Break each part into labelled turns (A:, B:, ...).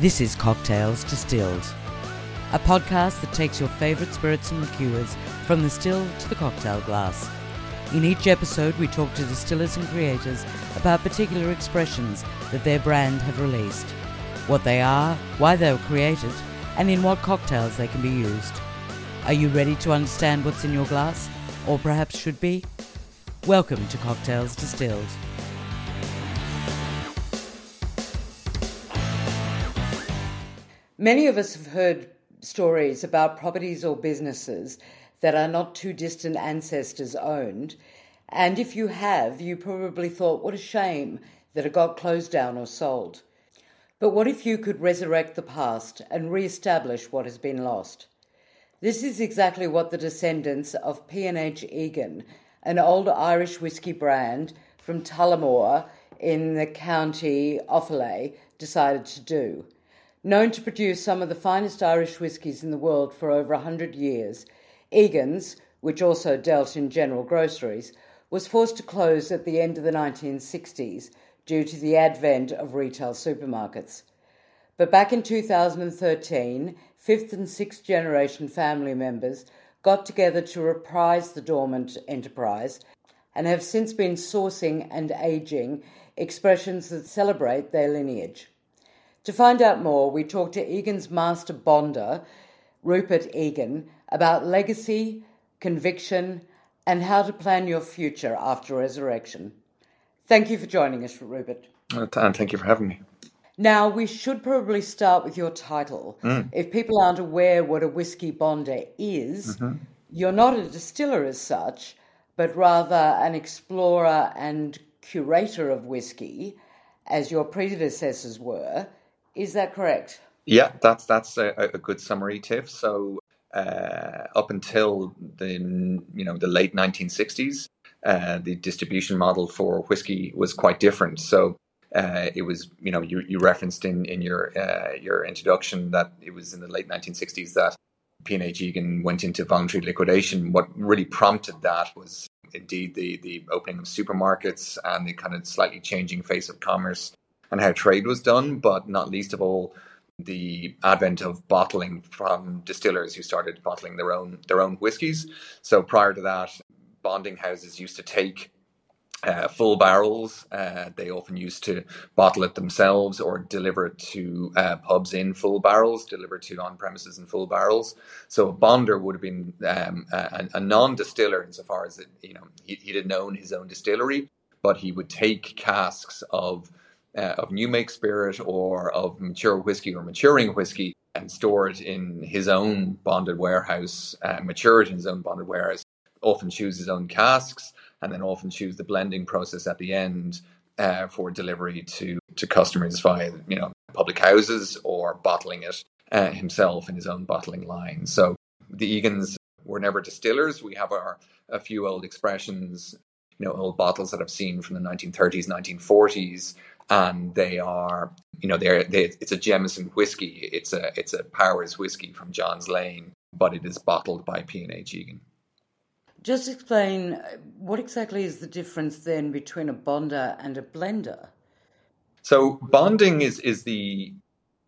A: This is Cocktails Distilled, a podcast that takes your favourite spirits and liqueurs from the still to the cocktail glass. In each episode, we talk to distillers and creators about particular expressions that their brand have released, what they are, why they were created, and in what cocktails they can be used. Are you ready to understand what's in your glass, or perhaps should be? Welcome to Cocktails Distilled. Many of us have heard stories about properties or businesses that are not too distant ancestors owned. And if you have, you probably thought, what a shame that it got closed down or sold. But what if you could resurrect the past and re establish what has been lost? This is exactly what the descendants of P&H Egan, an old Irish whiskey brand from Tullamore in the county Offaly, decided to do. Known to produce some of the finest Irish whiskies in the world for over a hundred years, Egan's, which also dealt in general groceries, was forced to close at the end of the 1960s due to the advent of retail supermarkets. But back in 2013, fifth and sixth generation family members got together to reprise the dormant enterprise and have since been sourcing and aging expressions that celebrate their lineage. To find out more, we talked to Egan's master bonder, Rupert Egan, about legacy, conviction, and how to plan your future after resurrection. Thank you for joining us, Rupert.
B: And thank you for having me.
A: Now, we should probably start with your title. Mm. If people aren't aware what a whiskey bonder is, mm-hmm. you're not a distiller as such, but rather an explorer and curator of whiskey, as your predecessors were. Is that correct?
B: Yeah, that's that's a, a good summary, Tiff. So uh, up until the you know the late 1960s, uh, the distribution model for whiskey was quite different. So uh, it was you know you, you referenced in in your uh, your introduction that it was in the late 1960s that P&H Egan went into voluntary liquidation. What really prompted that was indeed the the opening of supermarkets and the kind of slightly changing face of commerce and how trade was done, but not least of all the advent of bottling from distillers who started bottling their own their own whiskies. So prior to that, bonding houses used to take uh, full barrels. Uh, they often used to bottle it themselves or deliver it to uh, pubs in full barrels, deliver it to on premises in full barrels. So a bonder would have been um, a, a non-distiller insofar as it, you know he, he didn't own his own distillery, but he would take casks of uh, of new make spirit or of mature whiskey or maturing whiskey and store it in his own bonded warehouse, uh, mature it in his own bonded warehouse, often choose his own casks, and then often choose the blending process at the end uh, for delivery to, to customers via you know public houses or bottling it uh, himself in his own bottling line. So the Egans were never distillers. We have our a few old expressions, you know, old bottles that I've seen from the 1930s, 1940s and they are you know they're they, it's a Jameson whiskey. It's a it's a Powers whiskey from John's Lane, but it is bottled by P and H Egan.
A: Just explain uh, what exactly is the difference then between a bonder and a blender.
B: So bonding is is the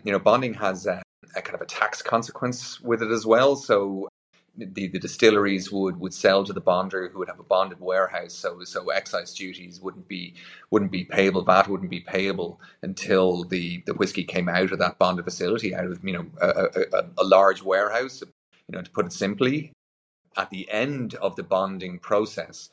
B: you know bonding has a, a kind of a tax consequence with it as well. So the, the distilleries would, would sell to the bonder who would have a bonded warehouse. So so excise duties wouldn't be wouldn't be payable, VAT wouldn't be payable until the, the whiskey came out of that bonded facility, out of you know a, a, a large warehouse. You know, to put it simply, at the end of the bonding process,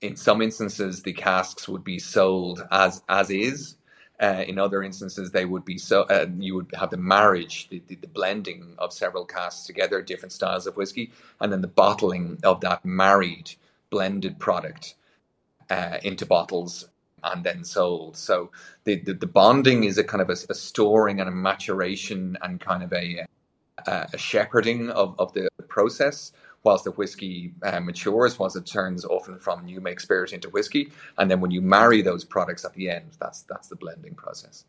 B: in some instances the casks would be sold as as is uh, in other instances, they would be so uh, you would have the marriage, the, the, the, blending of several casks together, different styles of whiskey, and then the bottling of that married blended product uh, into bottles and then sold. So the, the, the bonding is a kind of a, a, storing and a maturation and kind of a, a shepherding of, of the process whilst the whiskey uh, matures, whilst it turns often from new make spirit into whiskey, and then when you marry those products at the end, that's that's the blending process.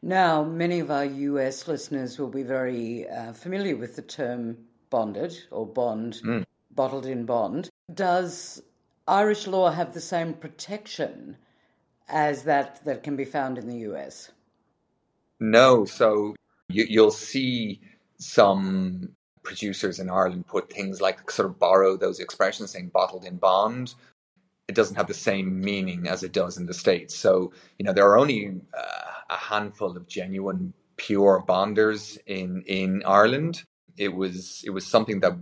A: Now, many of our US listeners will be very uh, familiar with the term bonded or bond, mm. bottled in bond. Does Irish law have the same protection as that that can be found in the US?
B: No, so you, you'll see some producers in Ireland put things like sort of borrow those expressions saying bottled in bond. It doesn't have the same meaning as it does in the States. So, you know, there are only uh, a handful of genuine pure bonders in, in Ireland. It was it was something that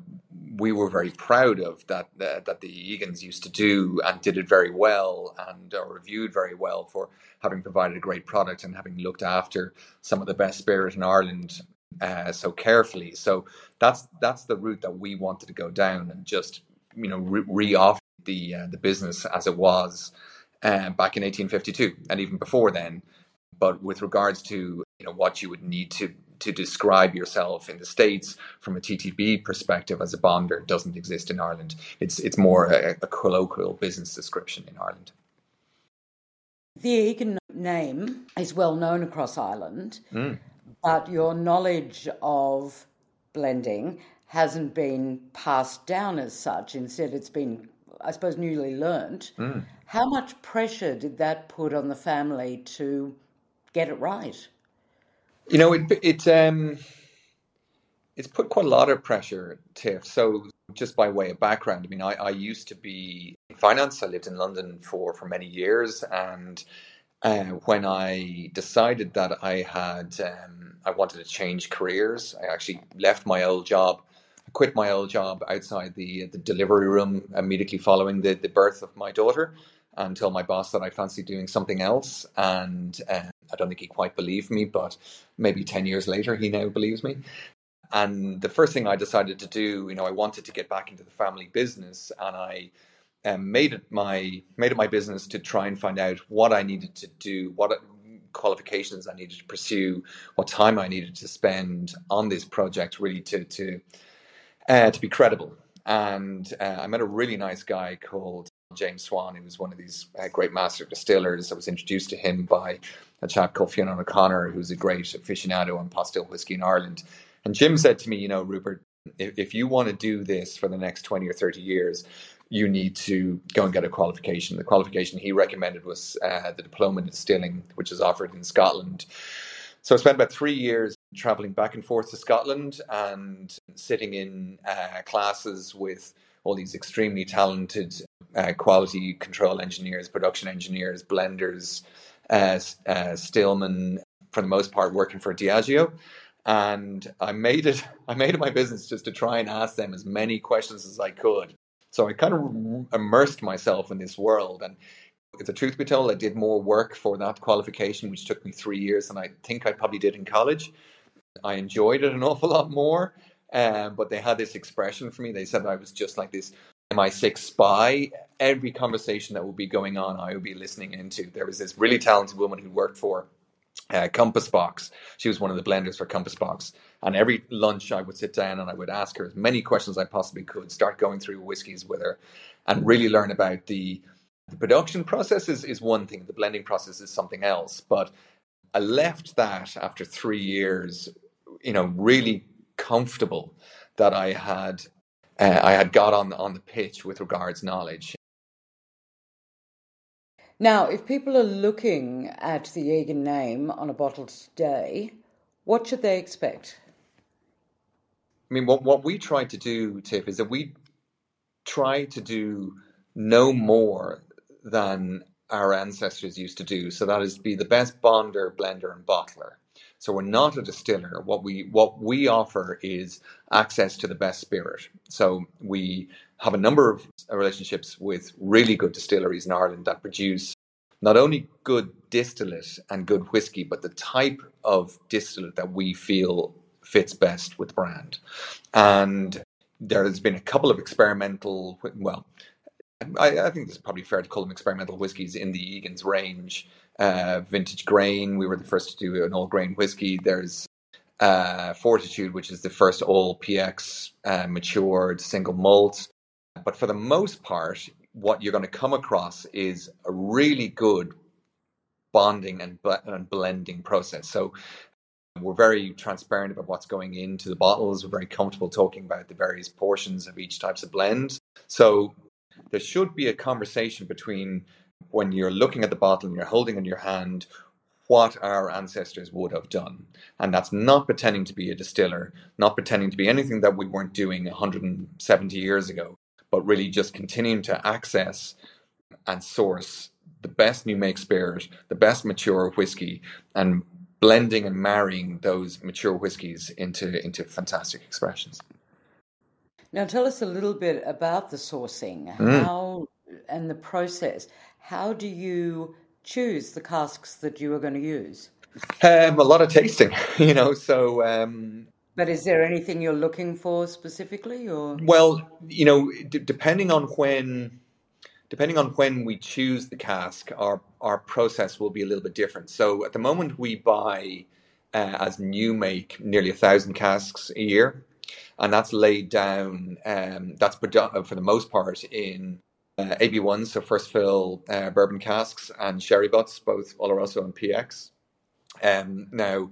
B: we were very proud of that uh, that the Egan's used to do and did it very well and are reviewed very well for having provided a great product and having looked after some of the best spirit in Ireland uh, so carefully. So that's that's the route that we wanted to go down and just you know re offer the uh, the business as it was uh, back in 1852 and even before then. But with regards to you know what you would need to to describe yourself in the states from a TTB perspective as a bonder doesn't exist in Ireland. It's it's more a, a colloquial business description in Ireland.
A: The Egan name is well known across Ireland, mm. But your knowledge of blending hasn't been passed down as such. Instead, it's been, I suppose, newly learnt. Mm. How much pressure did that put on the family to get it right?
B: You know, it it um, it's put quite a lot of pressure, Tiff. So, just by way of background, I mean, I, I used to be in finance. I lived in London for for many years, and uh, when I decided that I had um, I wanted to change careers, I actually left my old job. I quit my old job outside the the delivery room immediately following the, the birth of my daughter until my boss that I fancy doing something else. And uh, I don't think he quite believed me, but maybe 10 years later, he now believes me. And the first thing I decided to do, you know, I wanted to get back into the family business, and I um, made it my made it my business to try and find out what I needed to do, what qualifications I needed to pursue, what time I needed to spend on this project, really to to uh, to be credible. And uh, I met a really nice guy called James Swan, who was one of these uh, great master distillers. I was introduced to him by a chap called Fionnán O'Connor, who's a great aficionado on pot still whiskey in Ireland. And Jim said to me, you know, Rupert, if you want to do this for the next 20 or 30 years, you need to go and get a qualification. The qualification he recommended was uh, the diploma in distilling, which is offered in Scotland. So I spent about three years traveling back and forth to Scotland and sitting in uh, classes with all these extremely talented uh, quality control engineers, production engineers, blenders, uh, uh, Stillman, for the most part, working for Diageo. And I made it. I made it my business just to try and ask them as many questions as I could. So I kind of immersed myself in this world. And if the truth be told, I did more work for that qualification, which took me three years, than I think I probably did in college. I enjoyed it an awful lot more. Um, but they had this expression for me. They said I was just like this MI6 spy. Every conversation that would be going on, I would be listening into. There was this really talented woman who worked for uh, Compass Box. She was one of the blenders for Compass Box. And every lunch, I would sit down and I would ask her as many questions as I possibly could, start going through whiskies with her, and really learn about the, the production process is, is one thing, the blending process is something else. But I left that after three years, you know, really comfortable that I had uh, I had got on on the pitch with regards knowledge.
A: Now, if people are looking at the Egan name on a bottle today, what should they expect?
B: I mean, what what we try to do, Tiff, is that we try to do no more than our ancestors used to do. So that is be the best bonder, blender, and bottler. So we're not a distiller. What we what we offer is access to the best spirit. So we have a number of relationships with really good distilleries in Ireland that produce not only good distillate and good whiskey, but the type of distillate that we feel fits best with brand. And there has been a couple of experimental, well, I, I think it's probably fair to call them experimental whiskies in the Egan's range uh, vintage grain. We were the first to do an all grain whiskey. There's uh, Fortitude, which is the first all PX uh, matured single malt. But for the most part, what you're going to come across is a really good bonding and, and blending process. So we're very transparent about what's going into the bottles. We're very comfortable talking about the various portions of each types of blend. So there should be a conversation between when you're looking at the bottle and you're holding in your hand what our ancestors would have done. And that's not pretending to be a distiller, not pretending to be anything that we weren't doing 170 years ago, but really just continuing to access and source the best new make spirit, the best mature whiskey, and blending and marrying those mature whiskies into, into fantastic expressions.
A: Now, tell us a little bit about the sourcing, mm. how and the process. How do you choose the casks that you are going to use?
B: Um, a lot of tasting, you know. So, um,
A: but is there anything you're looking for specifically, or
B: well, you know, d- depending on when, depending on when we choose the cask, our our process will be a little bit different. So, at the moment, we buy uh, as new make nearly a thousand casks a year, and that's laid down. Um, that's for the most part in uh, AB1s, so first fill uh, bourbon casks and sherry butts, both Oloroso and PX. Um, now,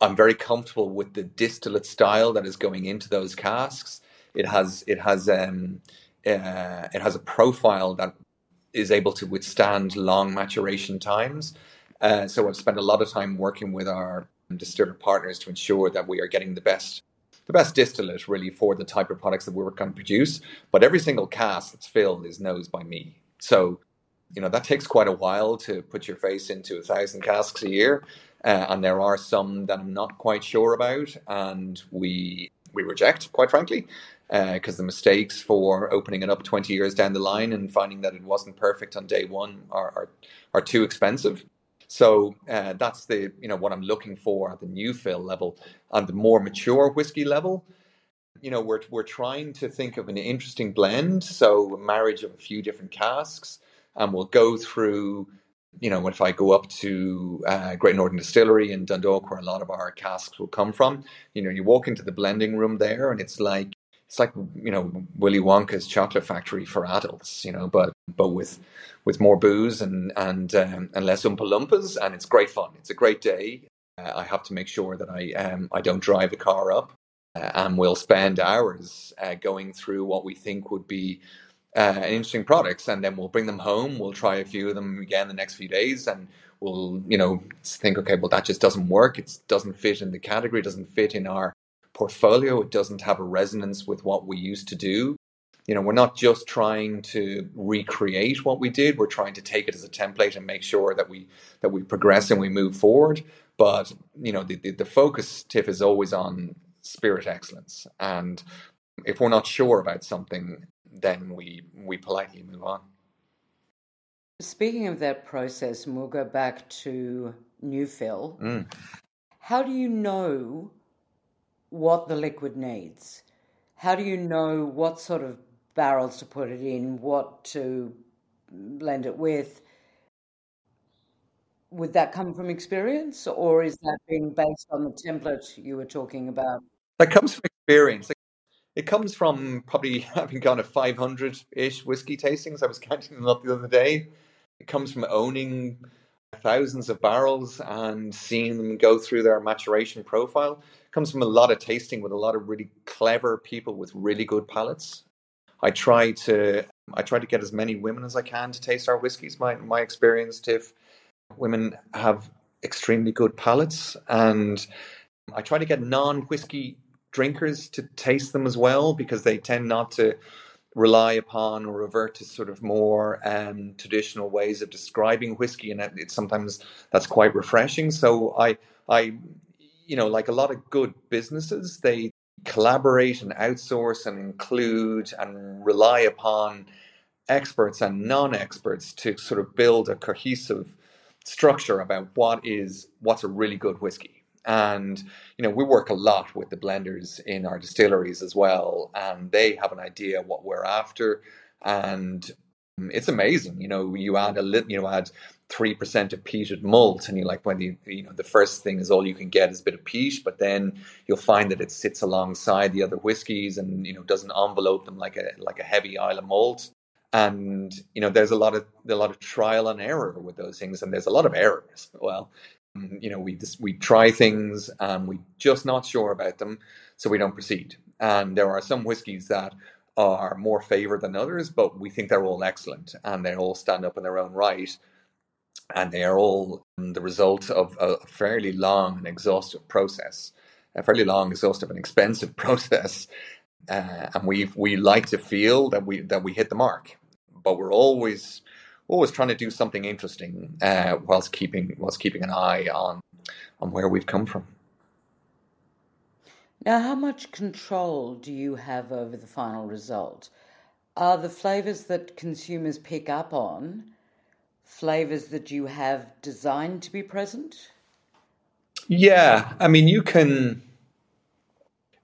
B: I'm very comfortable with the distillate style that is going into those casks. It has it has um, uh, it has a profile that is able to withstand long maturation times. Uh, so I've spent a lot of time working with our distiller partners to ensure that we are getting the best the best distillate really for the type of products that we are going to produce. But every single cask that's filled is nosed by me. So, you know, that takes quite a while to put your face into a thousand casks a year. Uh, and there are some that I'm not quite sure about, and we we reject, quite frankly, because uh, the mistakes for opening it up 20 years down the line and finding that it wasn't perfect on day one are are, are too expensive. So uh, that's the you know what I'm looking for at the new fill level. and the more mature whiskey level, you know we're we're trying to think of an interesting blend. So a marriage of a few different casks, and we'll go through. You know, if I go up to uh, Great Northern Distillery in Dundalk, where a lot of our casks will come from, you know, you walk into the blending room there, and it's like it's like you know Willy Wonka's chocolate factory for adults, you know, but but with with more booze and and um, and less Oompa Loompas, and it's great fun. It's a great day. Uh, I have to make sure that I um, I don't drive a car up, uh, and we'll spend hours uh, going through what we think would be uh, interesting products, and then we'll bring them home. We'll try a few of them again the next few days, and we'll you know think, okay, well that just doesn't work. It doesn't fit in the category. Doesn't fit in our portfolio. It doesn't have a resonance with what we used to do you know we're not just trying to recreate what we did we're trying to take it as a template and make sure that we that we progress and we move forward but you know the, the, the focus tiff is always on spirit excellence and if we're not sure about something then we we politely move on
A: speaking of that process and we'll go back to new fill
B: mm.
A: how do you know what the liquid needs how do you know what sort of barrels to put it in, what to blend it with. Would that come from experience, or is that being based on the template you were talking about?
B: That comes from experience. It comes from probably having gone to 500 ish whiskey tastings. I was counting them up the other day. It comes from owning thousands of barrels and seeing them go through their maturation profile. Comes from a lot of tasting with a lot of really clever people with really good palates I try to I try to get as many women as I can to taste our whiskies. My my experience, Tiff, women have extremely good palates, and I try to get non whiskey drinkers to taste them as well because they tend not to rely upon or revert to sort of more um, traditional ways of describing whiskey, and it, sometimes that's quite refreshing. So I I you know like a lot of good businesses they collaborate and outsource and include and rely upon experts and non-experts to sort of build a cohesive structure about what is what's a really good whiskey and you know we work a lot with the blenders in our distilleries as well and they have an idea what we're after and it's amazing you know you add a little you know add three percent of peated malt, and you're like when you you know the first thing is all you can get is a bit of peat, but then you'll find that it sits alongside the other whiskies and you know doesn't envelope them like a like a heavy Islay malt. And you know there's a lot of a lot of trial and error with those things, and there's a lot of errors. Well, Mm, you know we we try things um, and we're just not sure about them, so we don't proceed. And there are some whiskies that are more favored than others, but we think they're all excellent and they all stand up in their own right and they are all mm, the result of a fairly long and exhaustive process, a fairly long, exhaustive, and expensive process. Uh, and we we like to feel that we that we hit the mark, but we're always always trying to do something interesting uh, whilst keeping whilst keeping an eye on on where we've come from.
A: Now, how much control do you have over the final result? Are the flavours that consumers pick up on flavours that you have designed to be present?
B: Yeah, I mean, you can.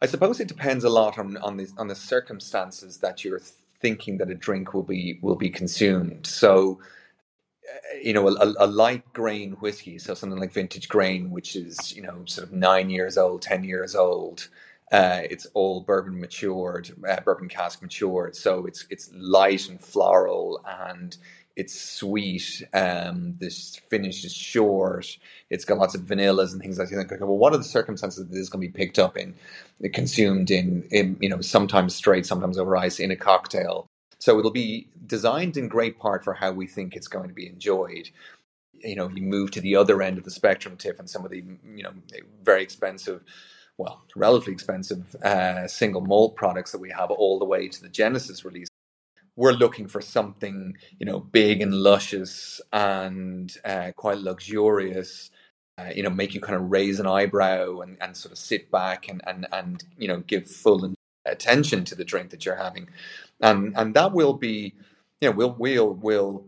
B: I suppose it depends a lot on on the on the circumstances that you're thinking that a drink will be will be consumed. So, uh, you know, a, a, light grain whiskey, so something like vintage grain, which is you know sort of nine years old, ten years old. Uh, it's all bourbon matured, uh, bourbon cask matured, so it's it's light and floral and it's sweet. Um, this finish is short. It's got lots of vanillas and things like that. Okay, well, what are the circumstances that this is going to be picked up in, consumed in, in, you know, sometimes straight, sometimes over ice in a cocktail. So it'll be designed in great part for how we think it's going to be enjoyed. You know, you move to the other end of the spectrum, Tiff, and some of the, you know, very expensive well, relatively expensive uh, single malt products that we have all the way to the Genesis release we're looking for something you know big and luscious and uh, quite luxurious uh, you know make you kind of raise an eyebrow and, and sort of sit back and, and and you know give full attention to the drink that you're having. And and that will be you know we'll we'll will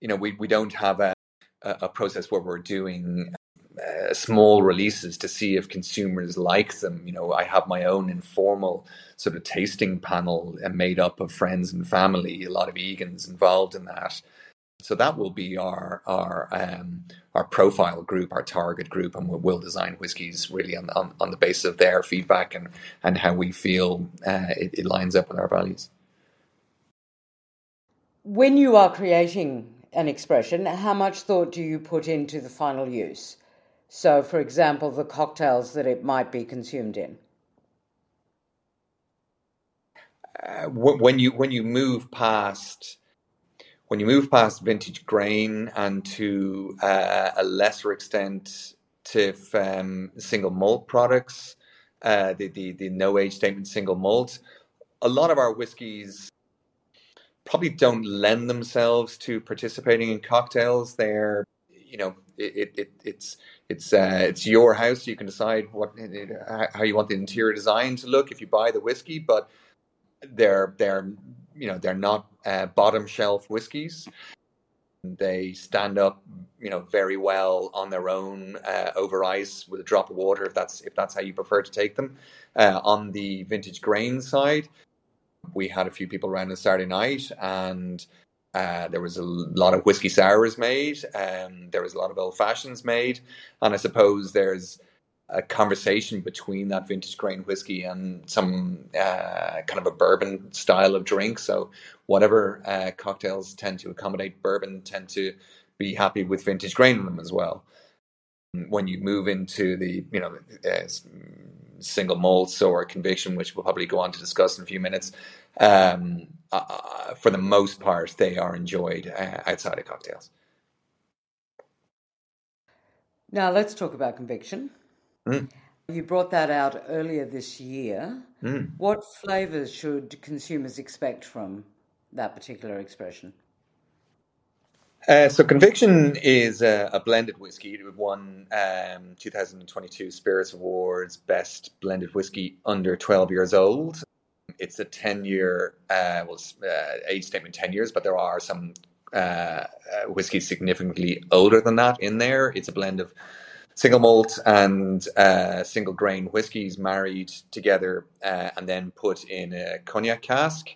B: you know we, we don't have a a process where we're doing uh, small releases to see if consumers like them. You know, I have my own informal sort of tasting panel uh, made up of friends and family. A lot of Egans involved in that. So that will be our our um, our profile group, our target group, and we'll design whiskies really on, on, on the basis of their feedback and and how we feel uh, it, it lines up with our values.
A: When you are creating an expression, how much thought do you put into the final use? So, for example, the cocktails that it might be consumed in.
B: Uh, when you when you move past when you move past vintage grain and to uh, a lesser extent to um, single malt products, uh, the, the the no age statement single malt, a lot of our whiskies probably don't lend themselves to participating in cocktails. They're you know it, it it's it's uh, it's your house. You can decide what how you want the interior design to look if you buy the whiskey, but they're they're you know they're not uh, bottom shelf whiskies. They stand up, you know, very well on their own uh, over ice with a drop of water, if that's if that's how you prefer to take them. Uh, on the vintage grain side, we had a few people around on Saturday night, and uh, there was a lot of whiskey sours made. Um, there was a lot of old fashions made, and I suppose there's a conversation between that vintage grain whiskey and some uh, kind of a bourbon style of drink. So whatever uh, cocktails tend to accommodate bourbon tend to be happy with vintage grain in them as well. When you move into the you know uh, single malts or conviction, which we'll probably go on to discuss in a few minutes, um, uh, uh, for the most part, they are enjoyed uh, outside of cocktails.
A: Now, let's talk about conviction.
B: Mm.
A: You brought that out earlier this year.
B: Mm.
A: What flavours should consumers expect from that particular expression?
B: Uh, so, Conviction is a, a, blended whiskey. It won um, 2022 Spirits Awards Best Blended Whiskey Under 12 Years Old it's a 10 year, uh, well, uh, age statement 10 years, but there are some uh, uh, whiskeys significantly older than that in there. It's a blend of single malt and uh, single grain whiskies married together and then put in a cognac cask.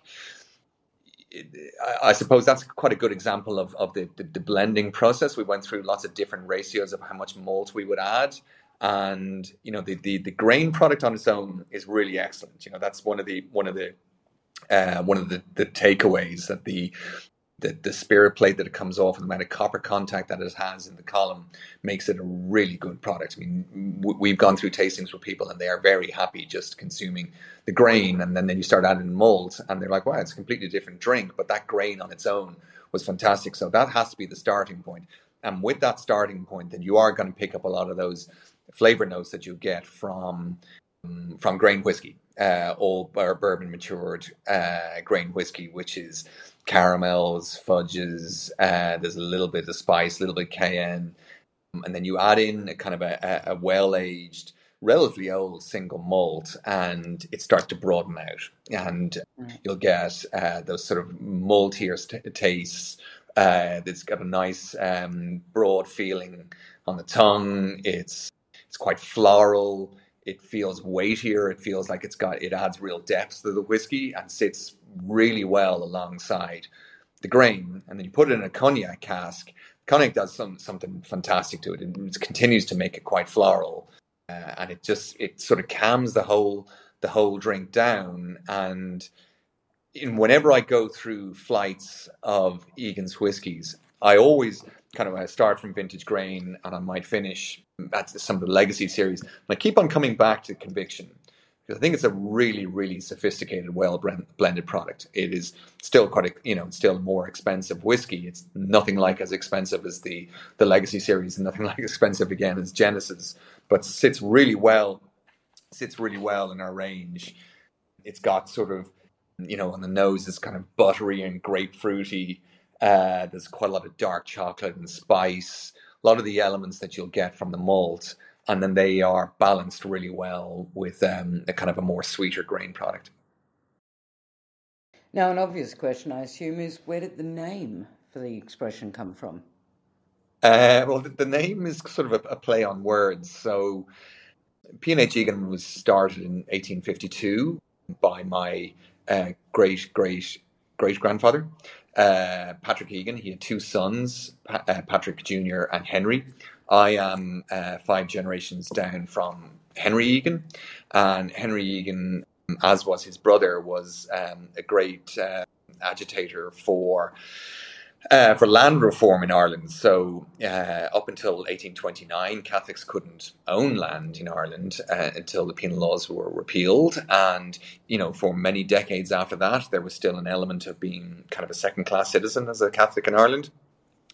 B: I, suppose that's quite a good example of, of the, the, the blending process. We went through lots of different ratios of how much malt we would add and you know the, the the grain product on its own is really excellent. You know that's one of the one of the uh, one of the, the takeaways that the, the the spirit plate that it comes off and the amount of copper contact that it has in the column makes it a really good product. I mean, we've gone through tastings with people and they are very happy just consuming the grain, and then, then you start adding malt, and they're like, "Wow, it's a completely different drink." But that grain on its own was fantastic. So that has to be the starting point. And with that starting point, then you are going to pick up a lot of those flavor notes that you get from from grain whiskey, uh, or bourbon matured uh, grain whiskey, which is caramels, fudges. Uh, there's a little bit of spice, a little bit cayenne, and then you add in a kind of a, a well aged relatively old single malt and it starts to broaden out and right. you'll get uh, those sort of maltier st- tastes uh, it's got a nice um, broad feeling on the tongue it's it's quite floral it feels weightier it feels like it's got it adds real depth to the whiskey and sits really well alongside the grain. And then you put it in a cognac cask. Cognac does some something fantastic to it. It continues to make it quite floral. Uh, and it just it sort of calms the whole the whole drink down. And in whenever I go through flights of Egan's whiskies, I always kind of I start from vintage grain and I might finish at some of the legacy series. And I keep on coming back to conviction because I think it's a really, really sophisticated, well blended product. It is still quite, a, you know, still more expensive whiskey. It's nothing like as expensive as the the Legacy series, and nothing like expensive again as Genesis, but sits really well, sits really well in our range. It's got sort of, you know, on the nose is kind of buttery and grapefruity. Uh, there's quite a lot of dark chocolate and spice. A lot of the elements that you'll get from the malt and then they are balanced really well with um, a kind of a more sweeter grain product.
A: Now, an obvious question, I assume, is where did the name for the expression come from?
B: Uh, well, the, the, name is sort of a, a, play on words. So, P&H Egan was started in 1852 by my uh, great great great grandfather, uh, Patrick Egan. He had two sons, pa- uh, Patrick Jr. and Henry. I am uh, five generations down from Henry Egan, and Henry Egan, as was his brother, was um, a great uh, agitator for. Uh, for land reform in Ireland. So, uh, up until 1829, Catholics couldn't own land in Ireland uh, until the penal laws were repealed. And, you know, for many decades after that, there was still an element of being kind of a second class citizen as a Catholic in Ireland.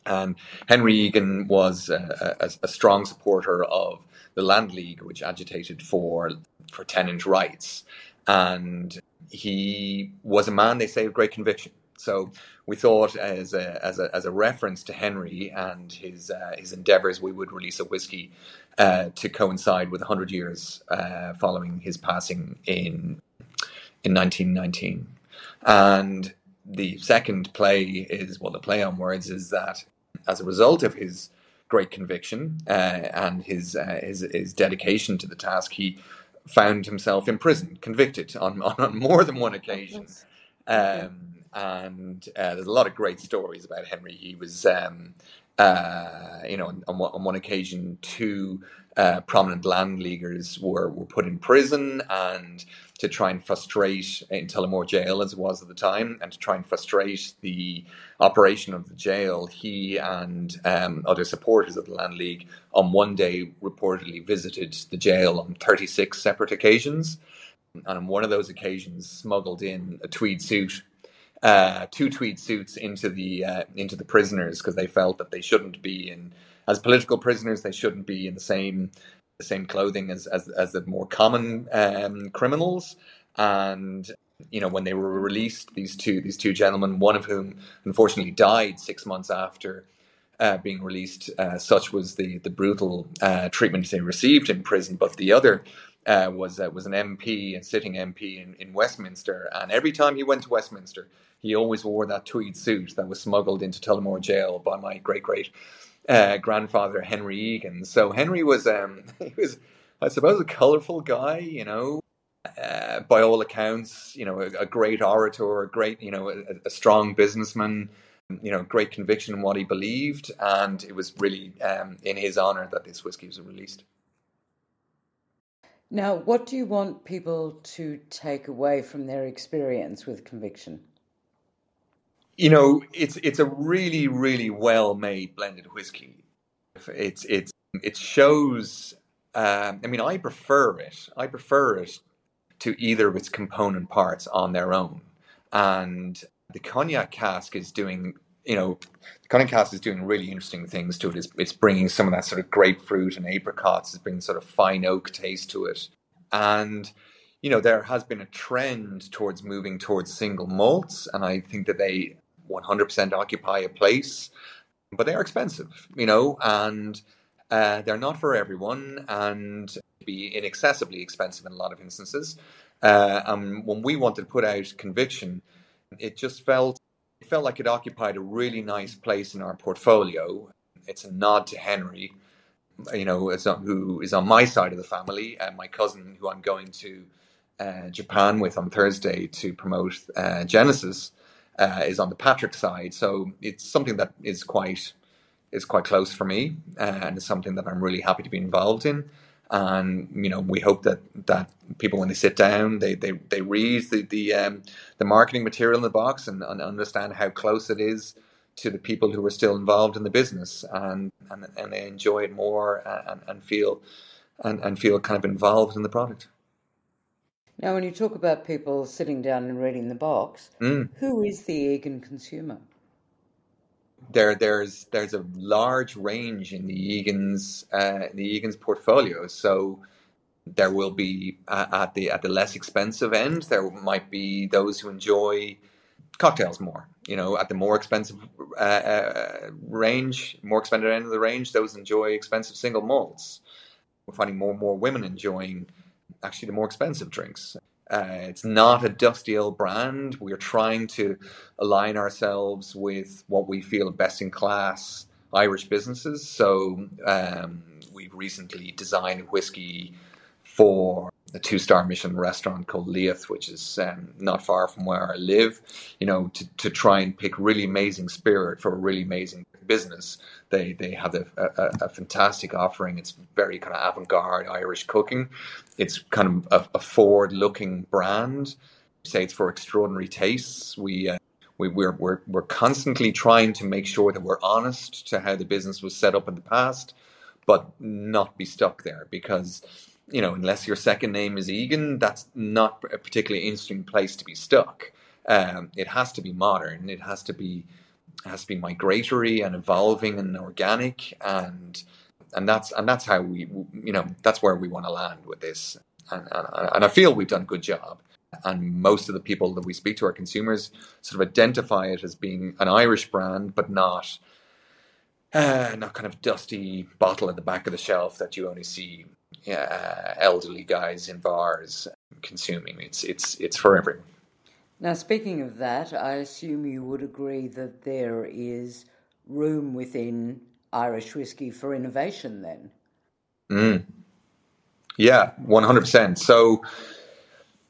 B: And Henry Egan was a, a, a, strong supporter of the Land League, which agitated for for tenant rights. And he was a man, they say, of great conviction. So we thought, as a, as a, as a reference to Henry and his uh, his endeavours, we would release a whiskey uh, to coincide with 100 years uh, following his passing in in 1919. And the second play is well, the play on words is that as a result of his great conviction uh, and his, uh, his, his dedication to the task, he found himself in prison, convicted on on, more than one occasion. Um, and uh, there's a lot of great stories about Henry. He was, um, uh, you know, on, on, one occasion, two uh, prominent land leaguers were, were put in prison and to try and frustrate in Tullamore jail as it was at the time, and to try and frustrate the operation of the jail, he and um, other supporters of the Land League on one day reportedly visited the jail on 36 separate occasions, and on one of those occasions smuggled in a tweed suit. Uh, two tweed suits into the uh, into the prisoners because they felt that they shouldn't be in as political prisoners they shouldn't be in the same the same clothing as as, as the more common um, criminals. And you know, when they were released, these two these two gentlemen, one of whom unfortunately died six months after uh, being released. Uh, such was the the brutal uh, treatment they received in prison. But the other uh, was uh, was an MP, and sitting MP in, in Westminster, and every time he went to Westminster, he always wore that tweed suit that was smuggled into Tullamore Jail by my great great uh, grandfather Henry Egan. So Henry was um, he was I suppose a colorful guy, you know. Uh, by all accounts, you know, a, a, great orator, a great, you know, a, a, strong businessman, you know, great conviction in what he believed, and it was really um, in his honor that this whiskey was released.
A: Now, what do you want people to take away from their experience with conviction?
B: you know, it's it's a really really well made blended whiskey. It's it's it shows. Um, I mean, I prefer it. I prefer it to either of its component parts on their own, and the cognac cask is doing you know, Cognac is doing really interesting things to it. It's, it's bringing some of that sort of grapefruit and apricots. It's bringing sort of fine oak taste to it, and you know there has been a trend towards moving towards single malts, and I think that they 100% occupy a place, but they are expensive, you know, and uh, they're not for everyone, and be inaccessibly expensive in a lot of instances. Uh, and when we wanted to put out conviction, it just felt felt like it occupied a really nice place in our portfolio. It's a nod to Henry, you know, who is on my side of the family, and my cousin, who I'm going to uh, Japan with on Thursday to promote uh, Genesis, uh, is on the Patrick side. So it's something that is quite is quite close for me, uh, and it's something that I'm really happy to be involved in and you know we hope that that people when they sit down they they, they read the the um, the marketing material in the box and, and, understand how close it is to the people who are still involved in the business and and, and they enjoy it more and, and feel and, and feel kind of involved in the product.
A: Now, when you talk about people sitting down and reading the box, mm. who is the Egan consumer?
B: There there's there's a large range in the Egan's uh, the Egan's portfolio. So there will be uh, at the at the less expensive end, there might be those who enjoy cocktails more. You know, at the more expensive uh, uh range, more expensive end of the range, those enjoy expensive single malts. We're finding more and more women enjoying actually the more expensive drinks. Uh, it's not a dusty old brand. We're trying to align ourselves with what we feel are best in class Irish businesses. So um, we've recently designed whiskey for a two star Michelin restaurant called Liath, which is um, not far from where I live, you know, to, to try and pick really amazing spirit for a really amazing business. They they have a, a, a fantastic offering. It's very kind of avant garde Irish cooking. It's kind of a, a forward looking brand. Say it's for extraordinary tastes. We. Uh, we, we're, we're, we're constantly trying to make sure that we're honest to how the business was set up in the past, but not be stuck there because you know, unless your second name is Egan, that's not a particularly interesting place to be stuck. Um, it has to be modern. It has to be has to be migratory and evolving and organic, and and that's and that's how we you know that's where we want to land with this. And, and, and I feel we've done a good job. And most of the people that we speak to, our consumers, sort of identify it as being an Irish brand, but not uh, not kind of dusty bottle at the back of the shelf that you only see uh, elderly guys in bars consuming. It's it's it's for everyone.
A: Now, speaking of that, I assume you would agree that there is room within Irish whiskey for innovation. Then.
B: Mm. Yeah, one hundred percent. So.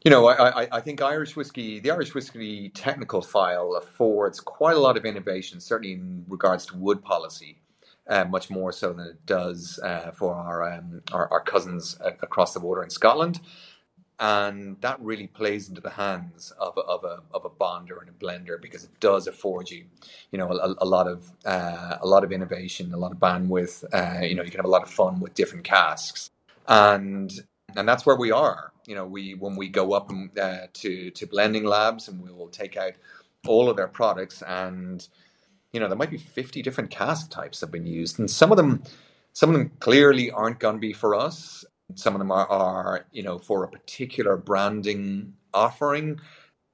B: You know, I, I, I, think Irish whiskey, the Irish whiskey technical file affords quite a lot of innovation, certainly in regards to wood policy uh, much more so than it does uh, for our, um, our, our cousins across the border in Scotland. And that really plays into the hands of a, of a of a bonder and a blender because it does afford you, you know, a, a lot of uh, a lot of innovation, a lot of bandwidth. Uh, you know, you can have a lot of fun with different casks, and and that's where we are. You know, we when we go up uh, to to blending labs and we will take out all of their products and you know, there might be 50 different cask types that have been used. And some of them, some of them clearly aren't going to be for us. Some of them are, are, you know, for a particular branding offering,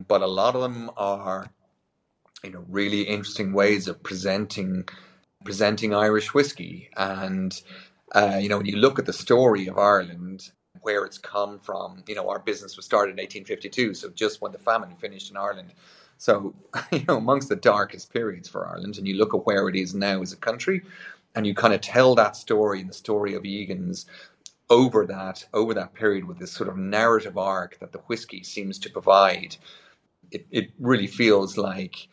B: but a lot of them are, you know, really interesting ways of presenting presenting Irish whiskey. And uh, you know, when you look at the story of Ireland, where it's come from, you know, our business was started in 1852, so just when the famine finished in Ireland, so, you know, amongst the darkest periods for Ireland, and you look at where it is now as a country, and you kind of tell that story and the story of Egan's over that over that period with this sort of narrative arc that the whiskey seems to provide. It it really feels like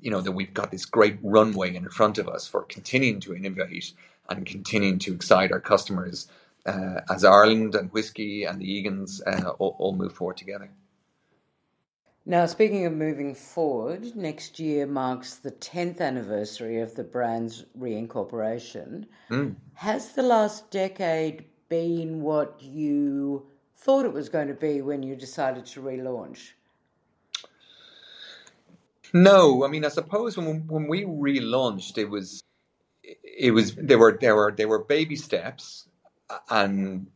B: you know that we've got this great runway in front of us for continuing to innovate and continuing to excite our customers uh, as Ireland and whiskey and the Egans uh, all, all move forward together.
A: Now, speaking of moving forward, next year marks the 10th anniversary of the brand's reincorporation. Mm. Has the last decade been what you thought it was going to be when you decided to relaunch?
B: No, I mean, I suppose when when we relaunched, it was it was there were there were there were baby steps, and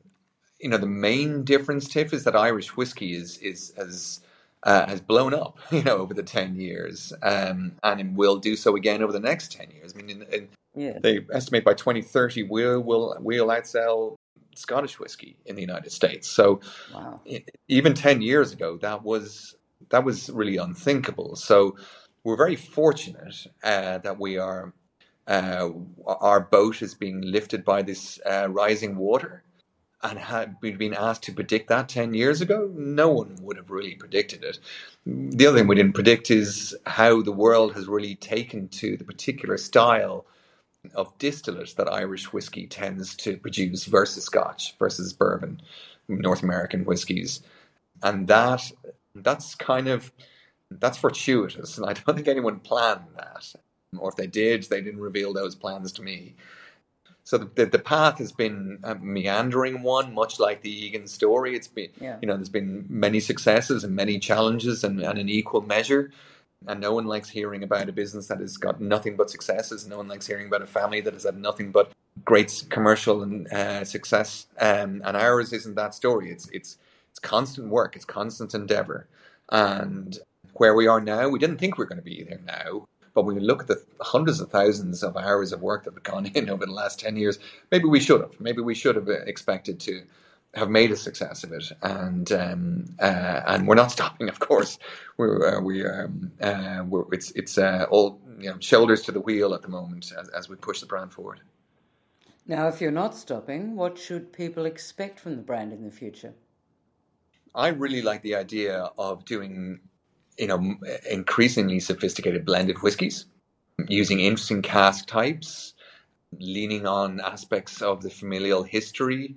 B: you know the main difference, Tiff, is that Irish whiskey is is has uh, has blown up, you know, over the ten years, um, and it will do so again over the next ten years. I mean, in, in, yeah. they estimate by twenty thirty we'll will we'll outsell Scottish whiskey in the United States. So, wow. even ten years ago, that was that was really unthinkable. So we're very fortunate uh, that we are uh, our boat is being lifted by this uh, rising water. And had we'd been asked to predict that 10 years ago, no one would have really predicted it. The other thing we didn't predict is how the world has really taken to the particular style of distillate that Irish whiskey tends to produce versus Scotch, versus bourbon, North American whiskies. And that that's kind of that's fortuitous, and I don't think anyone planned that. Or if they did, they didn't reveal those plans to me. So the, the, path has been a meandering one, much like the Egan story. It's been, yeah. you know, there's been many successes and many challenges, and, and an equal measure. And no one likes hearing about a business that has got nothing but successes. No one likes hearing about a family that has had nothing but great commercial and uh, success. Um, and ours isn't that story. It's it's it's constant work, it's constant endeavor. And where we are now, we didn't think we were going to be there now. But when we look at the hundreds of thousands of hours of work that have gone in over the last 10 years, maybe we should have. Maybe we should have expected to have made a success of it. And um, uh, and we're not stopping, of course. We're, uh, we, um, uh, we're, it's, it's uh, all you know, shoulders to the wheel at the moment as, as we push the brand forward.
A: Now, if you're not stopping, what should people expect from the brand in the future?
B: I really like the idea of doing, you know, increasingly sophisticated blended whiskies, using interesting cask types, leaning on aspects of the familial history.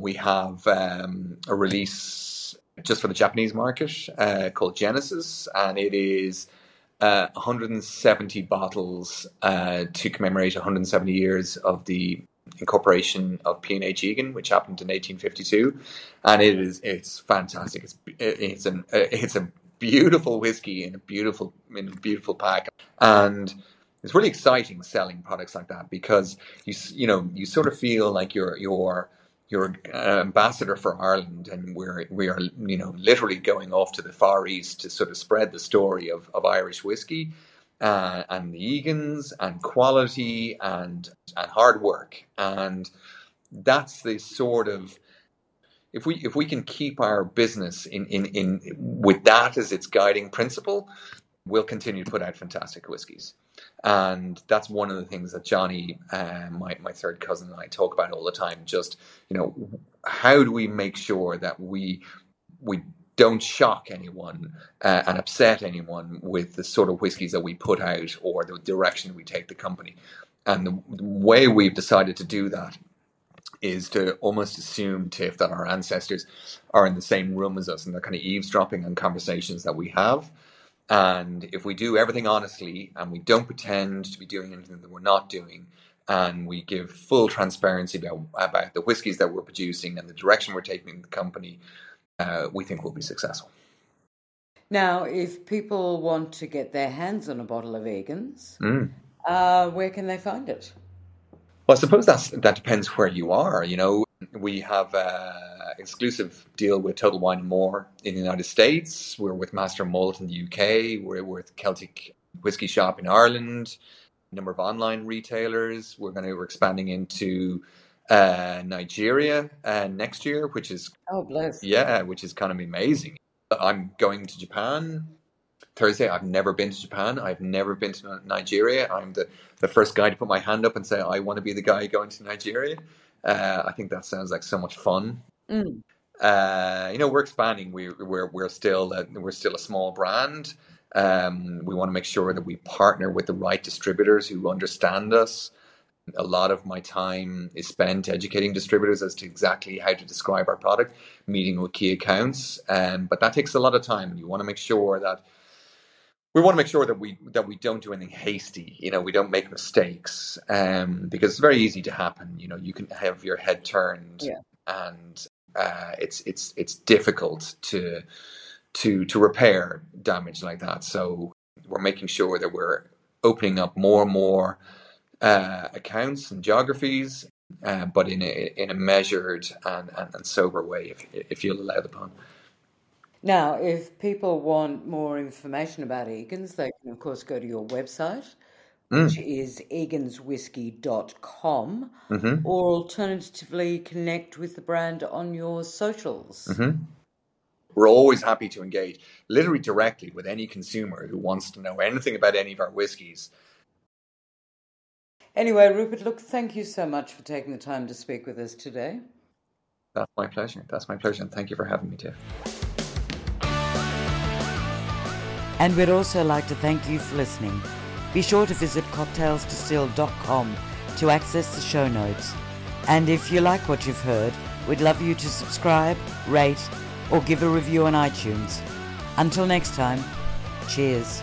B: We have um, a release just for the Japanese market uh, called Genesis, and it is uh, 170 bottles uh, to commemorate 170 years of the incorporation of P&H Egan, which happened in 1852, and it is it's fantastic. It's it's an it's a beautiful whiskey in a beautiful in a beautiful pack, and it's really exciting selling products like that because you you know you sort of feel like you're you're you're an ambassador for Ireland, and we're we are you know literally going off to the far east to sort of spread the story of, of Irish whiskey uh, and the Egans and quality and and hard work. And that's the sort of if we if we can keep our business in in, in with that as its guiding principle we'll continue to put out fantastic whiskies and that's one of the things that Johnny, uh, my my third cousin, and I talk about all the time. Just you know, how do we make sure that we we don't shock anyone uh, and upset anyone with the sort of whiskies that we put out or the direction we take the company. And the, the way we've decided to do that is to almost assume, Tiff, that our ancestors are in the same room as us and they're kind of eavesdropping on conversations that we have. And if we do everything honestly and we don't pretend to be doing anything that we're not doing, and we give full transparency about, about the whiskies that we're producing and the direction we're taking the company, uh, we think we'll be successful.
A: Now, if people want to get their hands on a bottle of Egan's, mm. uh, where can they find it?
B: Well, I suppose that's, that depends where you are. You know, we have an exclusive deal with Total Wine and More in the United States. We're with Master Malt in the UK. We're with Celtic Whiskey Shop in Ireland. A number of online retailers. We're going to we're expanding into uh, Nigeria uh, next year, which is
A: oh bless
B: yeah, which is kind of amazing. I'm going to Japan Thursday. I've never been to Japan. I've never been to Nigeria. I'm the, the first guy to put my hand up and say I want to be the guy going to Nigeria. Uh, I think that sounds like so much fun. Mm. Uh, you know, we're expanding. We, we're we're still a, we're still a small brand. Um, we want to make sure that we partner with the right distributors who understand us a lot of my time is spent educating distributors as to exactly how to describe our product, meeting with key accounts. Um, but that takes a lot of time. You want to make sure that we want to make sure that we that we don't do anything hasty. You know, we don't make mistakes um, because it's very easy to happen. You know, you can have your head turned, yeah. and uh, it's it's it's difficult to to to repair damage like that. So we're making sure that we're opening up more and more uh, accounts and geographies, uh, but in a in a measured and, and, and sober way, if if you'll allow the pun.
A: Now, if people want more information about Egan's, they can, of course, go to your website,
B: Mm.
A: which is eganswhiskey.com,
B: Mm-hmm.
A: or alternatively connect with the brand on your socials.
B: Mm-hmm. We're always happy to engage, literally directly, with any consumer who wants to know anything about any of our whiskies.
A: Anyway, Rupert, look, thank you so much for taking the time to speak with us today.
B: That's my pleasure. That's my pleasure, and thank you for having me, Tiff.
A: And we'd also like to thank you for listening. Be sure to visit cocktailsdistilled.com to access the show notes. And if you like what you've heard, we'd love you to subscribe, rate, or give a review on iTunes. Until next time, cheers.